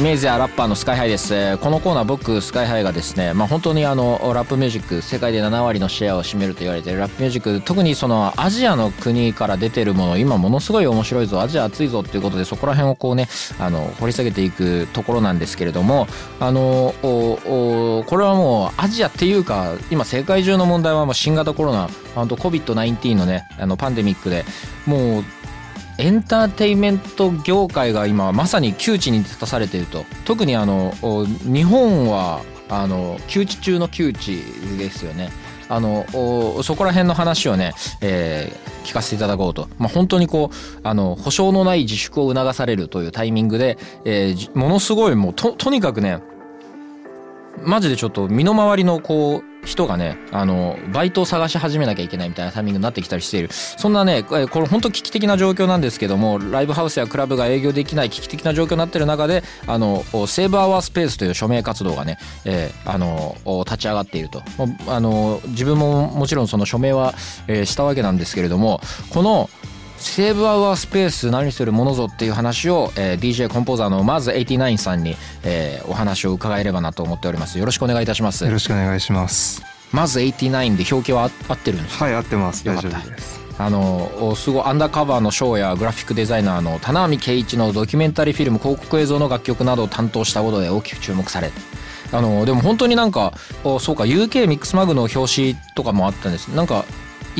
イメージやラッパーのスカイハイです。このコーナー僕スカイハイがですねまあ本当にあのラップミュージック世界で7割のシェアを占めると言われているラップミュージック特にそのアジアの国から出てるもの今ものすごい面白いぞアジア熱いぞっていうことでそこら辺をこうねあの掘り下げていくところなんですけれどもあのおおこれはもうアジアっていうか今世界中の問題はもう新型コロナ本当 COVID-19 のねあのパンデミックでもうエンターテインメント業界が今まさに窮地に立たされていると。特にあの日本はあの窮地中の窮地ですよね。あのそこら辺の話をね、えー聞かせていただこうと、まあ、本当にこうあの保証のない自粛を促されるというタイミングで、えーものすごいもうととにかくねマジでちょっと身の回りのこう人がねあのバイトを探し始めなきゃいけないみたいなタイミングになってきたりしている。そんなねこれこれ本当危機的な状況なんですけどもライブハウスやクラブが営業できない危機的な状況になってる中であのセーブ・アワースペースという署名活動がね、えーあの立ち上がっていると。あの自分ももちろんその署名は、えーしたわけなんですけれどもこのセーブアワースペース何するものぞっていう話を、えー DJ コンポーザーのまず89さんに、えーお話を伺えればなと思っておりますよろしくお願いいたしますよろしくお願いします。まず89で表記は合合ってるんですか？はい、合ってます。大丈夫です。あのおすごいアンダーカバーのショーやグラフィックデザイナーの棚網圭一のドキュメンタリーフィルム広告映像の楽曲などを担当したことで大きく注目されあのでも本当になんかおそうか UK ミックスマグの表紙とかもあったんですなんか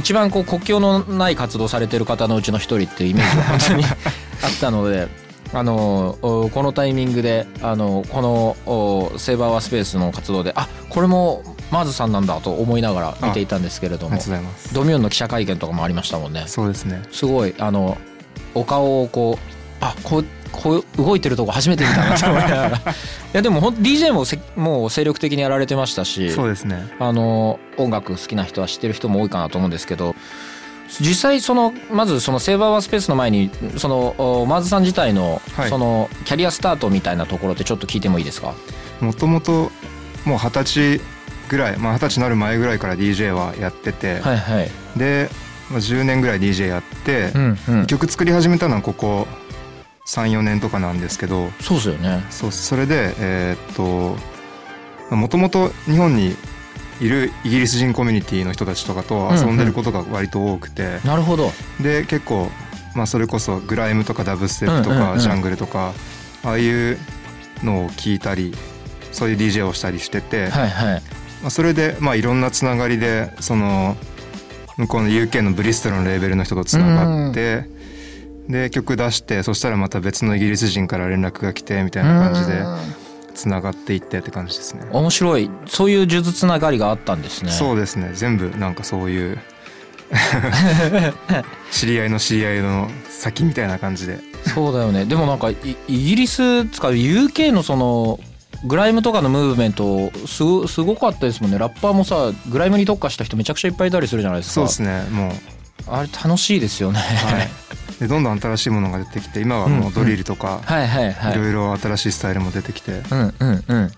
一番こう国境のない活動されてる方のうちの一人っていうイメージが本当に あったので。あのおこのタイミングであのこのおセーバーワースペースの活動であこれもマーズさんなんだと思いながら見ていたんですけれども。ドミューンの記者会見とかもありましたもんねそうですね。すごいあのお顔をこうあこうこう動いてるとこ初めて見たなと思いながら。いやでもほん DJ もせもう精力的にやられてましたしそうですね。あの音楽好きな人は知ってる人も多いかなと思うんですけど実際そのまずそのセーバーワースペースの前にそのおマーズさん自体のはい。そのキャリアスタートみたいなところってちょっと聞いてもいいですか？もともともう二十歳ぐらい、まあ二十歳になる前ぐらいから DJ はやってて、はいはい。で、まあ、10年ぐらい DJ やって、うんうん。曲作り始めたのはここ34年とかなんですけど。そうですよね。そうそれでえーっともともと日本にいるイギリス人コミュニティの人たちとかと遊んでることが割と多くて、なるほど。で結構、まあ、それこそグライムとかダブステップとうんうんうん。かジャングルとか、ああいうのを聞いたりそういう DJ をしたりしてて、はいはい。まあ、それで、まあ、いろんなつながりでその向こうの UK のブリストルのレーベルの人とつながって、で曲出してそしたらまた別のイギリス人から連絡が来てみたいな感じでうん。つながっていってって感じですね。面白い。そういう数珠つながりがあったんですね。そうですね。全部なんかそういう 知り合いの知り合いの先みたいな感じで。そうだよね。でもなんかイイギリスつか UK のそのグライムとかのムーブメントすごすごかったですもんね。ラッパーもさグライムに特化した人めちゃくちゃいっぱいいたりするじゃないですか。そうですね。もうあれ楽しいですよね、はい、でどんどん新しいものが出てきて今はもうドリルとか、はいはいはい。いろいろ新しいスタイルも出てきて、うんうんうん。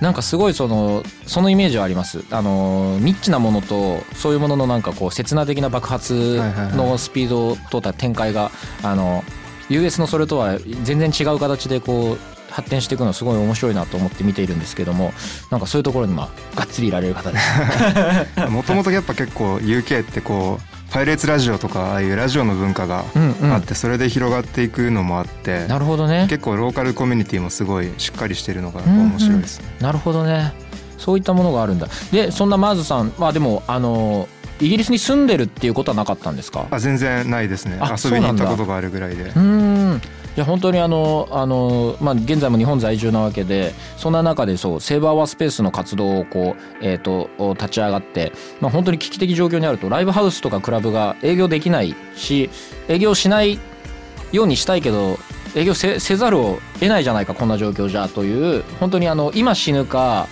なんかすごいそのそのイメージはあります。あのニッチなものとそういうもののなんかこう刹那的な爆発のスピードとた展開があの US のそれとは全然違う形でこう発展していくのすごい面白いなと思って見ているんですけどもなんかそういうところにまあがっつりいられる方です。もともとやっぱ結構 UK ってこうパイレーツラジオとかああいうラジオの文化があってそれで広がっていくのもあって、なるほどね。結構ローカルコミュニティもすごいしっかりしてるのが面白いですね。なるほどね。そういったものがあるんだ。でそんなマーズさんまあでもあのイギリスに住んでるっていうことはなかったんですか？あ全然ないですねあ遊びに行ったことがあるぐらいでうーんじゃあ本当にあのあの、まあ、現在も日本在住なわけでそんな中でそうセーバーワースペースの活動をこう、えー、と立ち上がって、まあ、本当に危機的状況にあるとライブハウスとかクラブが営業できないし営業しないようにしたいけど営業せせざるを得ないじゃないかこんな状況じゃという本当にあの今死ぬか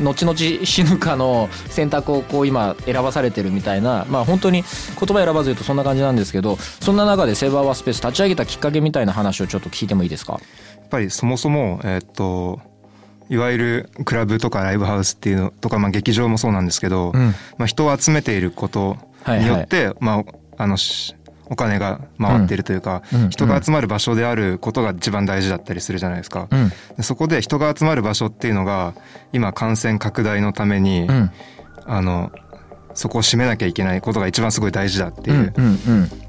後々死ぬかの選択をこう今選ばされてるみたいなまあ本当に言葉選ばず言うとそんな感じなんですけどそんな中でセーバーワースペース立ち上げたきっかけみたいな話をちょっと聞いてもいいですか？やっぱりそもそもえーっといわゆるクラブとかライブハウスっていうのとか、まあ、劇場もそうなんですけど、うん。まあ、人を集めていることによって、まああのしお金が回っているというか、うん人が集まる場所であることが一番大事だったりするじゃないですか。うんでそこで人が集まる場所っていうのが今感染拡大のために、うん。あのそこを閉めなきゃいけないことが一番すごい大事だってう。いう、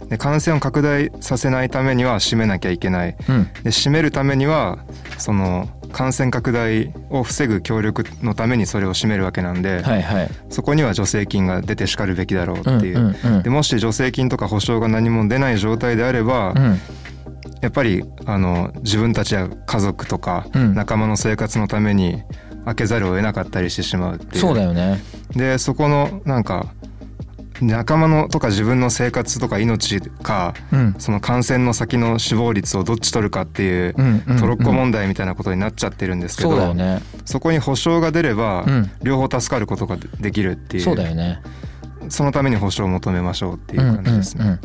で感染を拡大させないためには閉めなきゃいけない。うん。で閉めるためにはその感染拡大を防ぐ協力のためにそれを閉めるわけなんで、はいはい。そこには助成金が出てしかるべきだろうっていう。うんうんうん。でもし助成金とか保証が何も出ない状態であれば、うん。やっぱりあの自分たちや家族とかうん。仲間の生活のために開けざるを得なかったりしてしまうっていう。そうだよね。でそこのなんか仲間のとか自分の生活とか命か、うん。その感染の先の死亡率をどっち取るかっていうトロッコ問題みたいなことになっちゃってるんですけど、そこに保証が出れば、うん。両方助かることができるっていう。そうだよね。そのために保証を求めましょうっていう感じですね。うんうんうん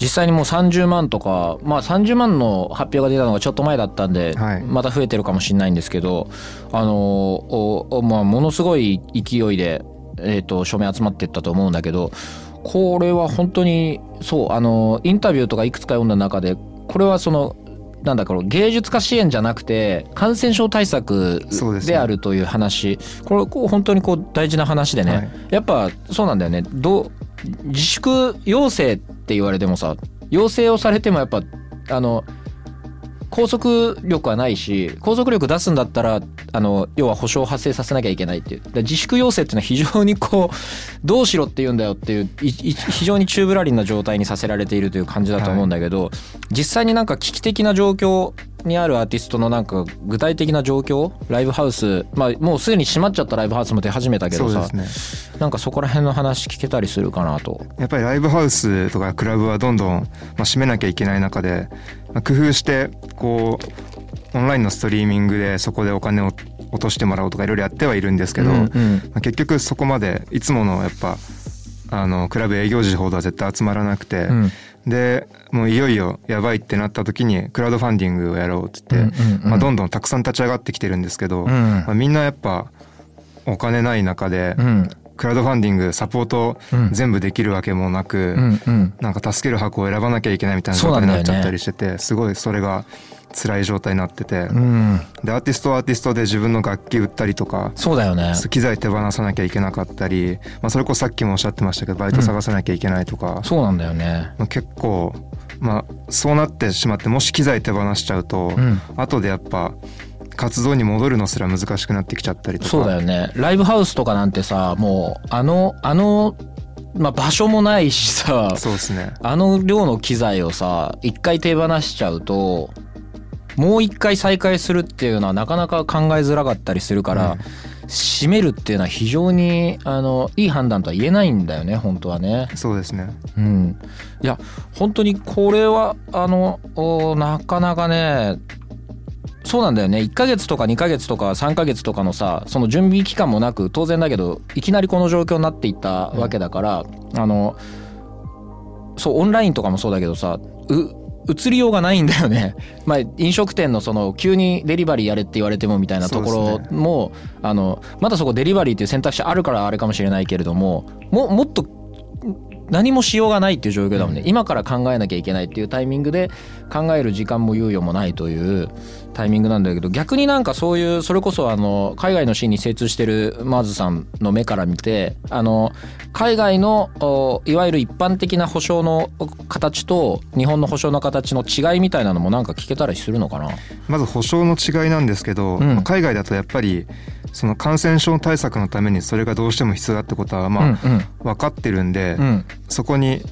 実際にもう30万とかまあ30万の発表が出たのがちょっと前だったんで、はい。また増えてるかもしれないんですけどあのおおまあものすごい勢いで、えー、と署名集まってったと思うんだけどこれは本当にそうあのインタビューとかいくつか読んだ中でこれはそのなんだこの芸術家支援じゃなくて感染症対策であるという話。これこう本当にこう大事な話でね、はい。やっぱそうなんだよね。どう自粛要請って言われてもさ要請をされてもやっぱあの拘束力はないし拘束力出すんだったらあの要は保証を発生させなきゃいけないっていう。自粛要請っていうのは非常にこう どうしろって言うんだよっていういい非常に宙ぶらりんな状態にさせられているという感じだと思うんだけど、実際になんか危機的な状況にあるアーティストのなんか具体的な状況？ライブハウス？まあもうすでに閉まっちゃったライブハウスも出始めたけどさ、ね。なんかそこら辺の話聞けたりするかなと。やっぱりライブハウスとかクラブはどんどん、まあ、閉めなきゃいけない中で、まあ、工夫してこうオンラインのストリーミングでそこでお金を落としてもらおうとかいろいろやってはいるんですけど、うんうん。まあ、結局そこまでいつものやっぱあのクラブ営業時ほどは絶対集まらなくて、うんでもういよいよやばいってなった時にクラウドファンディングをやろうっつって、まあ、どんどんたくさん立ち上がってきてるんですけど、うん。まあ、みんなやっぱお金ない中で、うん。クラウドファンディングサポートうん全部できるわけもなく、うんうん。なんか助ける箱を選ばなきゃいけないみたいな状態になっちゃったりしてて、すごいそれが辛い状態になってて、うん。でアーティストはアーティストで自分の楽器売ったりとかそうだよね。機材手放さなきゃいけなかったり、まあ、それこそさっきもおっしゃってましたけどバイト探さなきゃいけないとか、そうなんだよね。まあ、結構、まあ、そうなってしまってもし機材手放しちゃうと、ん。後でやっぱ活動に戻るのすら難しくなってきちゃったりとか。そうだよね。ライブハウスとかなんてさ、もう、あの、あの、まあ、場所もないしさ、そうですね。あの量の機材をさ、一回手放しちゃうと、もう一回再開するっていうのはなかなか考えづらかったりするから、うん閉めるっていうのは非常に、あの、いい判断とは言えないんだよね、本当はね。そうですねうん。いや、本当にこれは、あの、おなかなかね、そうなんだよね。1ヶ月とか2ヶ月とか3ヶ月とかのさ、その準備期間もなく、当然だけど、いきなりこの状況になっていったわけだから、あの、そう、オンラインとかもそうだけどさ、う、移りようがないんだよね。まあ、飲食店のその、急にデリバリーやれって言われてもみたいなところも、あの、まだそこデリバリーっていう選択肢あるからあれかもしれないけれども、も、もっと何もしようがないっていう状況だもんね、今から考えなきゃいけないっていうタイミングで考える時間も猶予もないというタイミングなんだけど逆になんかそういうそれこそあの海外のシーンに精通してるマーズさんの目から見てあの海外のおいわゆる一般的な保証の形と日本の保証の形の違いみたいなのもなんか聞けたりするのかな？まず保証の違いなんですけど、うん。海外だとやっぱりその感染症対策のためにそれがどうしても必要だってことはまあうんうん。分かってるんで、うんそこに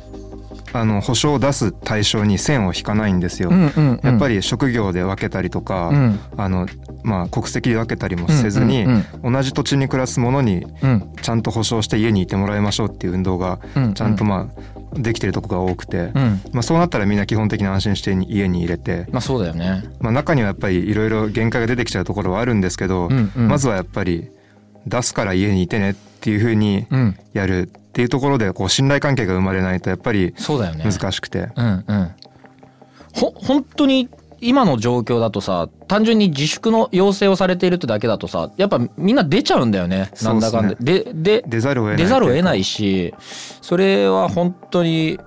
あの保証を出す対象に線を引かないんですよ。うんうんやっぱり職業で分けたりとか、うん。あのまあ、国籍で分けたりもせずに、うんうん同じ土地に暮らす者にうん。ちゃんと保証して家にいてもらいましょうっていう運動がうん。ちゃんとまあできてるとこが多くて、うん。まあ、そうなったらみんな基本的に安心して家に入れて、まあそうだよね。まあ、中にはやっぱりいろいろ限界が出てきちゃうところはあるんですけど、うんうん。まずはやっぱり出すから家にいてねっていうふうにうん。やるっていうところでこう信頼関係が生まれないとやっぱり難しくて、うんうん。ほ本当に今の状況だとさ単純に自粛の要請をされているってだけだとさやっぱみんな出ちゃうんだよね。なんだかんだ。でで出ざるを得ない出ざるを得ないいしそれは本当に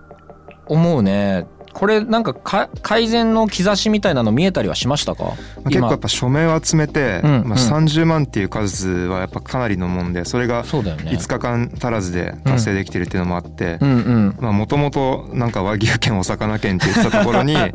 思うねこれなんかか改善の兆しみたいなの見えたりはしましたか？まあ結構やっぱ署名を集めて、うんまあ、うん。30万っていう数はやっぱかなりのもんでそれがそうだよね。5日間足らずで達成できてるっていうのもあってもともとなんか和牛県お魚県って言ってたところに うん。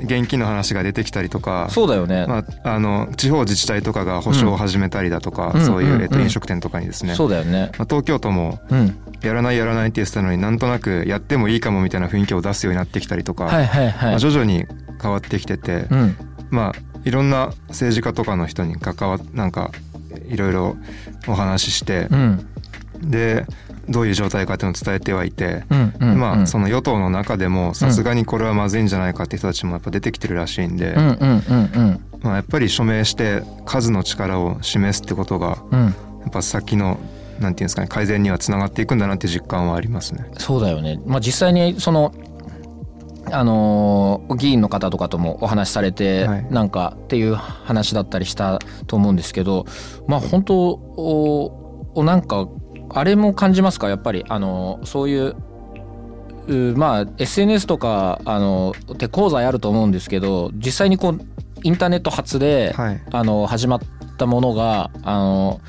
現金の話が出てきたりとかそうだよね、まあ、あの地方自治体とかが保証を始めたりだとか、うん。そういう、うんえっと、うん。飲食店とかにですね、そうだよね。まあ、東京都もうんやらないやらないって言ってたのになんとなくやってもいいかもみたいな雰囲気を出すようになってきたりとか、はいはいはい。まあ、徐々に変わってきてて、うん。まあいろんな政治家とかの人に関わなんかいろいろお話ししてう、ん。でどういう状態かっていうのを伝えてはいて、うんうんまあそのの与党の中でもさすがにこれはまずいんじゃないかっていう人たちもやっぱ出てきてるらしいんで、うんうんうんうん。まあ、やっぱり署名して数の力を示すってことがうん。やっぱ先のなんていうんですかね改善にはつながっていくんだなって実感はありますね。そうだよね。まあ実際にそのあのー議員の方とかともお話しされて、はいなんかっていう話だったりしたと思うんですけどまあ本当おおなんかあれも感じますか？やっぱりあのそういううまあ SNS とかあの手講座あると思うんですけど実際にこうインターネット発で、はいあの始まったものがあの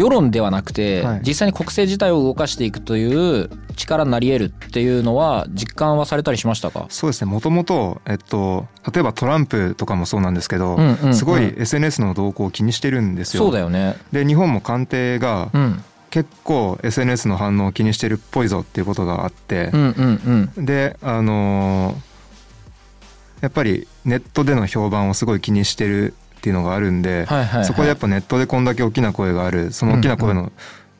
世論ではなくて、はい。実際に国政自体を動かしていくという力になり得るっていうのは実感はされたりしましたか？そうですね。もともと、えっと、例えばトランプとかもそうなんですけど、うんうんうん。すごい SNS の動向を気にしてるんですよ。そうだよね。で日本も官邸がうん。結構 SNS の反応を気にしてるっぽいぞっていうことがあってう、んうんうん。であのーやっぱりネットでの評判をすごい気にしてるっていうのがあるんで、はいはいはいそこでやっぱネットでこんだけ大きな声があるその大きな声の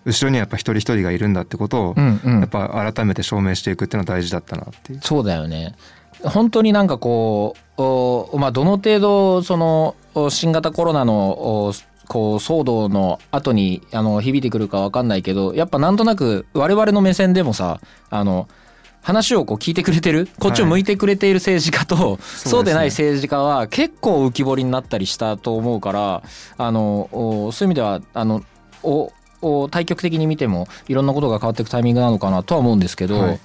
後ろにはやっぱ一人一人がいるんだってことを、うんうんやっぱ改めて証明していくっていうのは大事だったなっていう。そうだよね。本当になんかこうおまあどの程度そのお新型コロナのおこう騒動の後にあの響いてくるかわかんないけどやっぱなんとなく我々の目線でもさあの話をこう聞いてくれてる？こっちを向いてくれている政治家と、そうでない政治家は結構浮き彫りになったりしたと思うからあのおそういう意味ではあのおお対極的に見てもいろんなことが変わっていくタイミングなのかなとは思うんですけど、はい。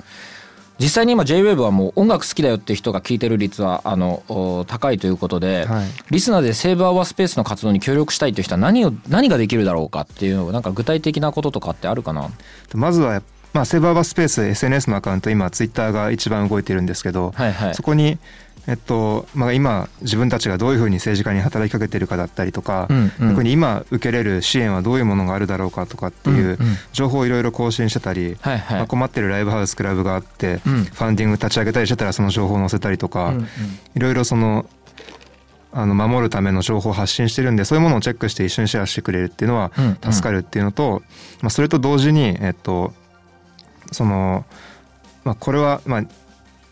実際に今 JWAVE はもう音楽好きだよって人が聞いてる率はあのお高いということで、はい。リスナーでセーブアワースペースの活動に協力したいという人は何を何ができるだろうかっていうなんか具体的なこととかってあるかな？まずは、まあ、セーバーバースペース SNS のアカウント今ツイッターが一番動いてるんですけど、はいはい。そこに、えっとまあ、今自分たちがどういうふうに政治家に働きかけてるかだったりとか、うんうん。逆に今受けれる支援はどういうものがあるだろうかとかっていううんうん。情報をいろいろ更新してたり、はいはい。まあ、困ってるライブハウスクラブがあって、うん。ファンディング立ち上げたりしてたらその情報を載せたりとか、うんうん。いろいろそのあの守るための情報を発信してるんでそういうものをチェックして一緒にシェアしてくれるっていうのはうんうん。助かるっていうのと、まあ、それと同時にえっとその、まあ、これはまあ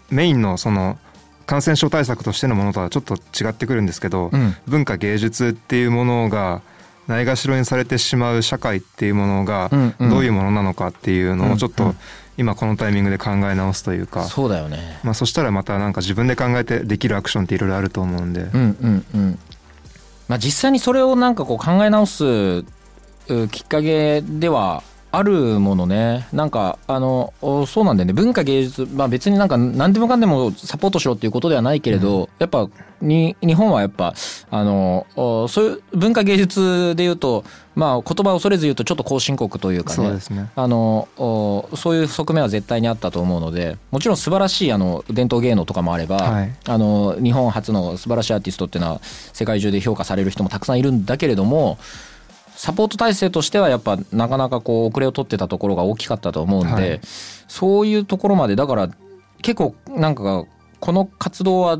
メインのその感染症対策としてのものとはちょっと違ってくるんですけど、うん。文化芸術っていうものがないがしろにされてしまう社会っていうものがどういうものなのかっていうのをちょっと今このタイミングで考え直すというか、そうだよね。まあ、そしたらまたなんか自分で考えてできるアクションっていろいろあると思うんで、うんうんうん。まあ実際にそれをなんかこう考え直すうきっかけではあるものね。なんかあのおそうなんだよね。文化芸術まあ別になんか何でもかんでもサポートしろっていうことではないけれど、やっぱに日本はやっぱあのおそういう文化芸術で言うとまあ言葉を恐れず言うとちょっと後進国というかね。そうね。あのおそういう側面は絶対にあったと思うのでもちろん素晴らしいあの伝統芸能とかもあれば、はい。あの日本初の素晴らしいアーティストっていうのは世界中で評価される人もたくさんいるんだけれどもサポート体制としてはやっぱなかなかこう遅れを取ってたところが大きかったと思うんで、はいそういうところまでだから結構なんかこの活動は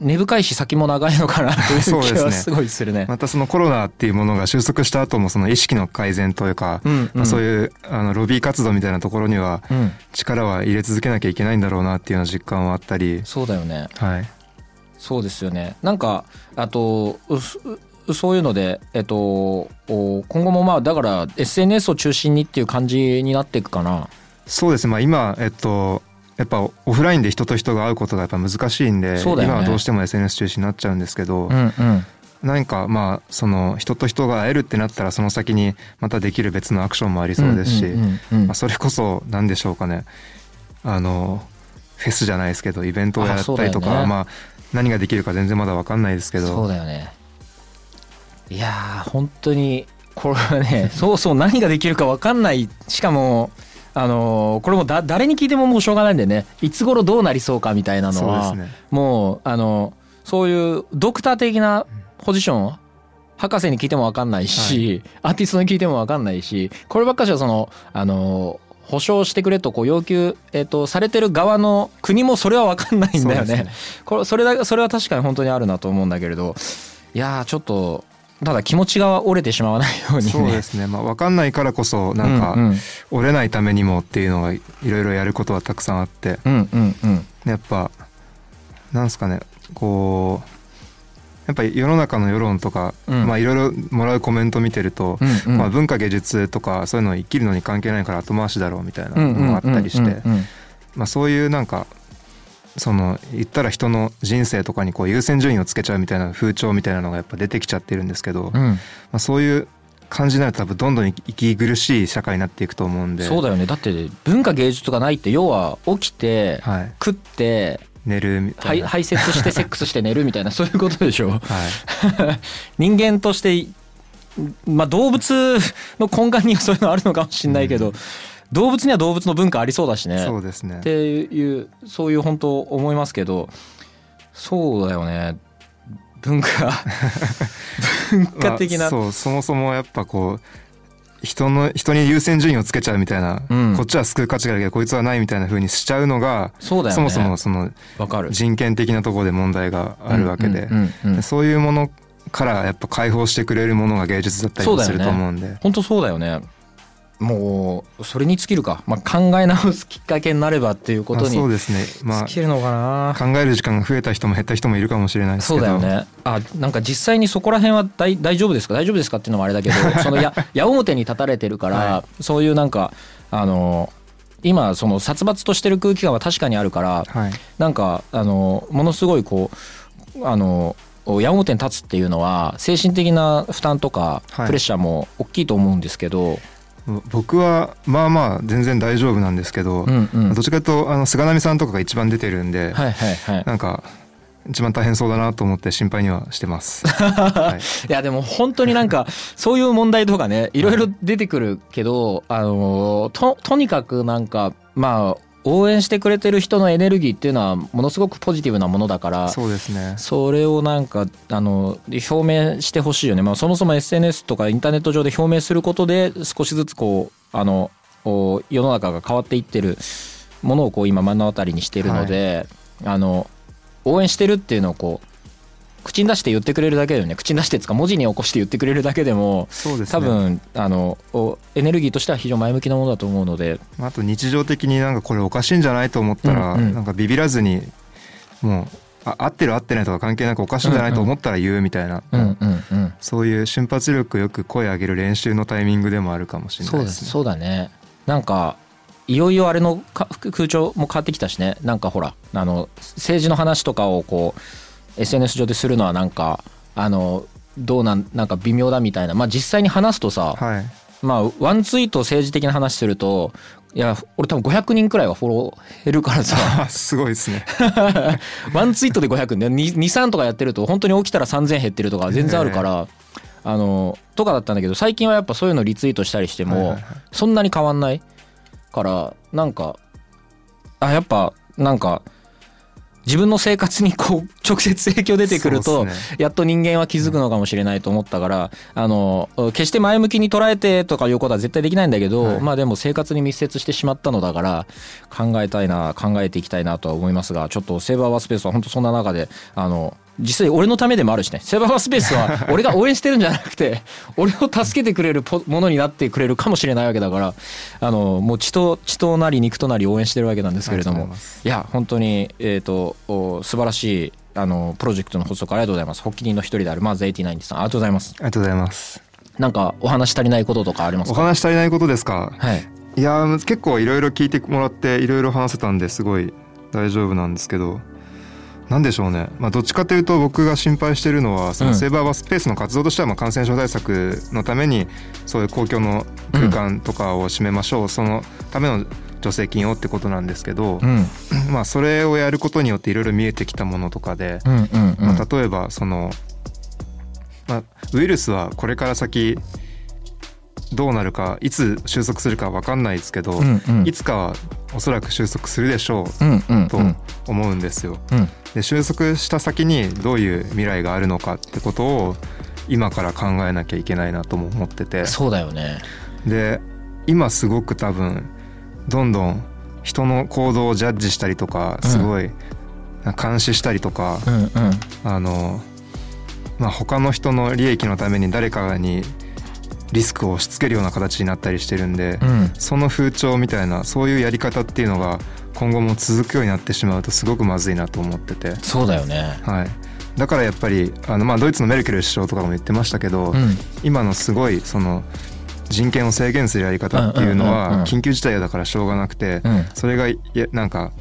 根深いし先も長いのかなというそうですね気はすごいするね。またそのコロナっていうものが収束した後もその意識の改善というか、うんまあ、そういうあのロビー活動みたいなところにはうん、力は入れ続けなきゃいけないんだろうなっていうような実感はあったり、そうだよね。はい、そうですよね。なんかあとそういうのでえっとお今後もまあだから SNS を中心にっていう感じになっていくかな。そうですね、まあ、今、えっと、やっぱオフラインで人と人が会うことがやっぱ難しいんで、ね今はどうしても SNS 中心になっちゃうんですけど、うんうん。何かまあその人と人が会えるってなったらその先にまたできる別のアクションもありそうですし、まあ、それこそ何でしょうかねあのフェスじゃないですけどイベントをやったりとか、ねまあ、何ができるか全然まだ分かんないですけそうどだよね。いやー本当にこれはね そうそう何ができるか分かんない。しかもあのーこれもだ誰に聞いてももうしょうがないんでね。いつ頃どうなりそうかみたいなのは、ね。もうあのそういうドクター的なポジション博士に聞いても分かんないし、アーティストに聞いても分かんないしこればっかしはそのあの保証してくれとこう要求、えっとされてる側の国もそれは分かんないんだよね。ね。これそれだそれは確かに本当にあるなと思うんだけれど。いやーちょっとただ気持ちが折れてしまわないようにね。そうですね、まあ、分かんないからこそなんか、折れないためにもっていうのがいろいろやることはたくさんあって。うんうんうん。やっぱなんすかねこうやっぱり世の中の世論とか、いろいろもらうコメント見てると、うんうん。まあ、文化芸術とかそういうの生きるのに関係ないから後回しだろうみたいなのがあったりしてそういうなんかその言ったら人の人生とかにこう優先順位をつけちゃうみたいな風潮みたいなのがやっぱ出てきちゃってるんですけど、まうん。あ、そういう感じになると多分どんどん息苦しい社会になっていくと思うんで。そうだよね。だって文化芸術がないって要は起きてはい、食って寝るみたはいいな、排泄して セックスして寝るみたいなそういうことでしょ。はい、人間としてまあ動物の根幹にはそういうのあるのかもしれないけど、うん動物には動物の文化ありそうだしね。そうですね。っていうそういう本当思いますけどそうだよね。文化 文化的な、まあそうそもそもやっぱこう人の人に優先順位をつけちゃうみたいな、うん。こっちは救う価値があるけどこいつはないみたいな風にしちゃうのがそうだよね。そもそもそのわかる。人権的なところで問題があるわけで、そういうものからやっぱ解放してくれるものが芸術だったりもすると思うんで、本当そうだよねもうそれに尽きるか、まあ、考え直すきっかけになればっていうことにまあそうですね。ま尽きるのかな、あ考える時間が増えた人も減った人もいるかもしれないですけど。そうだよね。あなんか実際にそこら辺は大大丈夫ですか？大丈夫ですか？っていうのもあれだけど そのや矢面に立たれてるから、はそういうなんかあの今その殺伐としてる空気感は確かにあるからはい。なんかあのものすごいこうあの矢面に立つっていうのは精神的な負担とかはい。プレッシャーも大きいと思うんですけど、僕はまあまあ全然大丈夫なんですけど、うんうん。どっちかというとあの菅波さんとかが一番出てるんで、はいはいはい。なんか一番大変そうだなと思って心配にはしてます。はい、いやでも本当になんか そういう問題とかねいろいろ出てくるけどあのととにかくなんかまあ応援してくれてる人のエネルギーっていうのはものすごくポジティブなものだからそうですね。それをなんかあの表明してほしいよね、まあ、そもそも SNS とかインターネット上で表明することで少しずつこうあのお世の中が変わっていってるものをこう今目の当たりにしているので、あの応援してるっていうのをこう口に出して言ってくれるだけでよね。口に出してつか文字に起こして言ってくれるだけでもそうですね。多分あのおエネルギーとしては非常に前向きなものだと思うので。あと日常的になんかこれおかしいんじゃないと思ったら、うんうん。なんかビビらずにもうあ合ってる合ってないとか関係なくおかしいんじゃないと思ったら言うみたいな、うんうんうん。そういう瞬発力よく声上げる練習のタイミングでもあるかもしれなそいうですね。だそうだね。なんかいよいよあれのか空調も変わってきたしね。なんかほらあの政治の話とかをこう SNS 上でするのはなんかあのどうなんなんか微妙だみたいな。まあ実際に話すとさ、はい。まあワンツイート政治的な話するといや俺多分500人くらいはフォロー減るからさ。あ すごいですね。ワンツイートで500ね。23とかやってると本当に起きたら3000減ってるとか全然あるから、あのとかだったんだけど最近はやっぱそういうのリツイートしたりしても、そんなに変わんないからなんかあやっぱなんか自分の生活にこう 直接影響出てくると、やっと人間は気づくのかもしれないと思ったからあの決して前向きに捉えてとかいうことは絶対できないんだけど、はい。まあでも生活に密接してしまったのだから考えたいな考えていきたいなとは思いますがちょっとセーバーワースペースは本当そんな中であの実際俺のためでもあるしね。セーバーワースペースは 俺が応援してるんじゃなくて俺を助けてくれるポものになってくれるかもしれないわけだからあのもう血と血となり肉となり応援してるわけなんですけれども。いや本当にえっ、とお素晴らしいあのプロジェクトの発足ありがとうございます。発起人の一人であるまず89さんありがとうございます。ありがとうございます。なんかお話足りないこととかありますおか話足りないことですか？はい。いやー結構いろいろ聞いてもらっていろいろ話せたんですごい大丈夫なんですけどなんでしょうね、まあ、どっちかというと僕が心配してるのはそうん。のセーバーバースペースの活動としてはまあ感染症対策のためにそういう公共の空間とかを占めましょう、そのための助成金をってことなんですけど、うん。まあそれをやることによっていろいろ見えてきたものとかで、うんうんうん。まあ、例えばその、まあ、ウイルスはこれから先どうなるかいつ収束するか分かんないですけど、うんうん。いつかはおそらく収束するでしょうとうん思うんですよ。うん。で収束した先にどういう未来があるのかってことを今から考えなきゃいけないなとも思ってて。そうだよね。で今すごく多分どんどん人の行動をジャッジしたりとかすごい監視したりとか、うんうん。あのまあ他の人の利益のために誰かにリスクを押し付けるような形になったりしてるんで、うん。その風潮みたいなそういうやり方っていうのが今後も続くようになってしまうとすごくまずいなと思ってて、そうだよね。はい、だからやっぱりあの、まあ、ドイツのメルケル首相とかも言ってましたけど、うん。今のすごいその人権を制限するやり方っていうのうんうんうんうん。は緊急事態だからしょうがなくて、うん。それがやなんか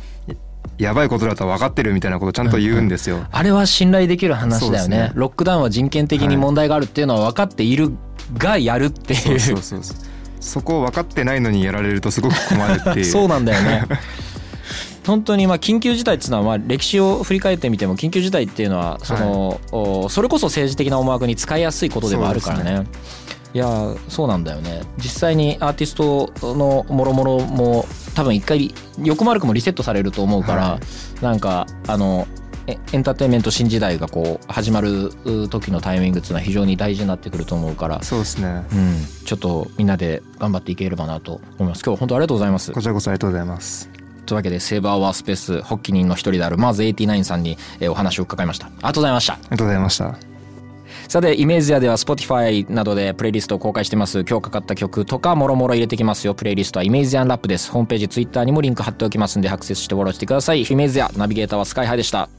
やばいことだと分かってるみたいなことをちゃんと言うんですよ。あれは信頼できる話だよね。ね。ロックダウンは人権的に問題があるっていうのは分かっているがやるってそいう。うそうそうそう。そこを分かってないのにやられるとすごく困るっていう。そうなんだよね。本当にまあ緊急事態っていうのはまあ歴史を振り返ってみても緊急事態っていうのはその、おそれこそ政治的な思惑に使いやすいことでもあるからね。いやそうなんだよね。実際にアーティストのもろもろも多分一回欲も悪くもリセットされると思うから、はなんかあのエエンターテインメント新時代がこう始まるう時のタイミングっていうのは非常に大事になってくると思うから、そうですね。うん、ちょっとみんなで頑張っていければなと思います。今日は本当ありがとうございます。こちらこそありがとうございます。というわけでセーバーワースペース発起人の一人であるマーズ89さんにえーお話を伺いました。ありがとうございました。ありがとうございましたさてイメージアでは Spotify などでプレイリストを公開してます。今日かかった曲とかもろもろ入れてきますよ。プレイリストはイメージアンラップです。ホームページ Twitter にもリンク貼っておきますんでアクセスしてフォローしてください。イメージアナビゲーターはスカイハイでした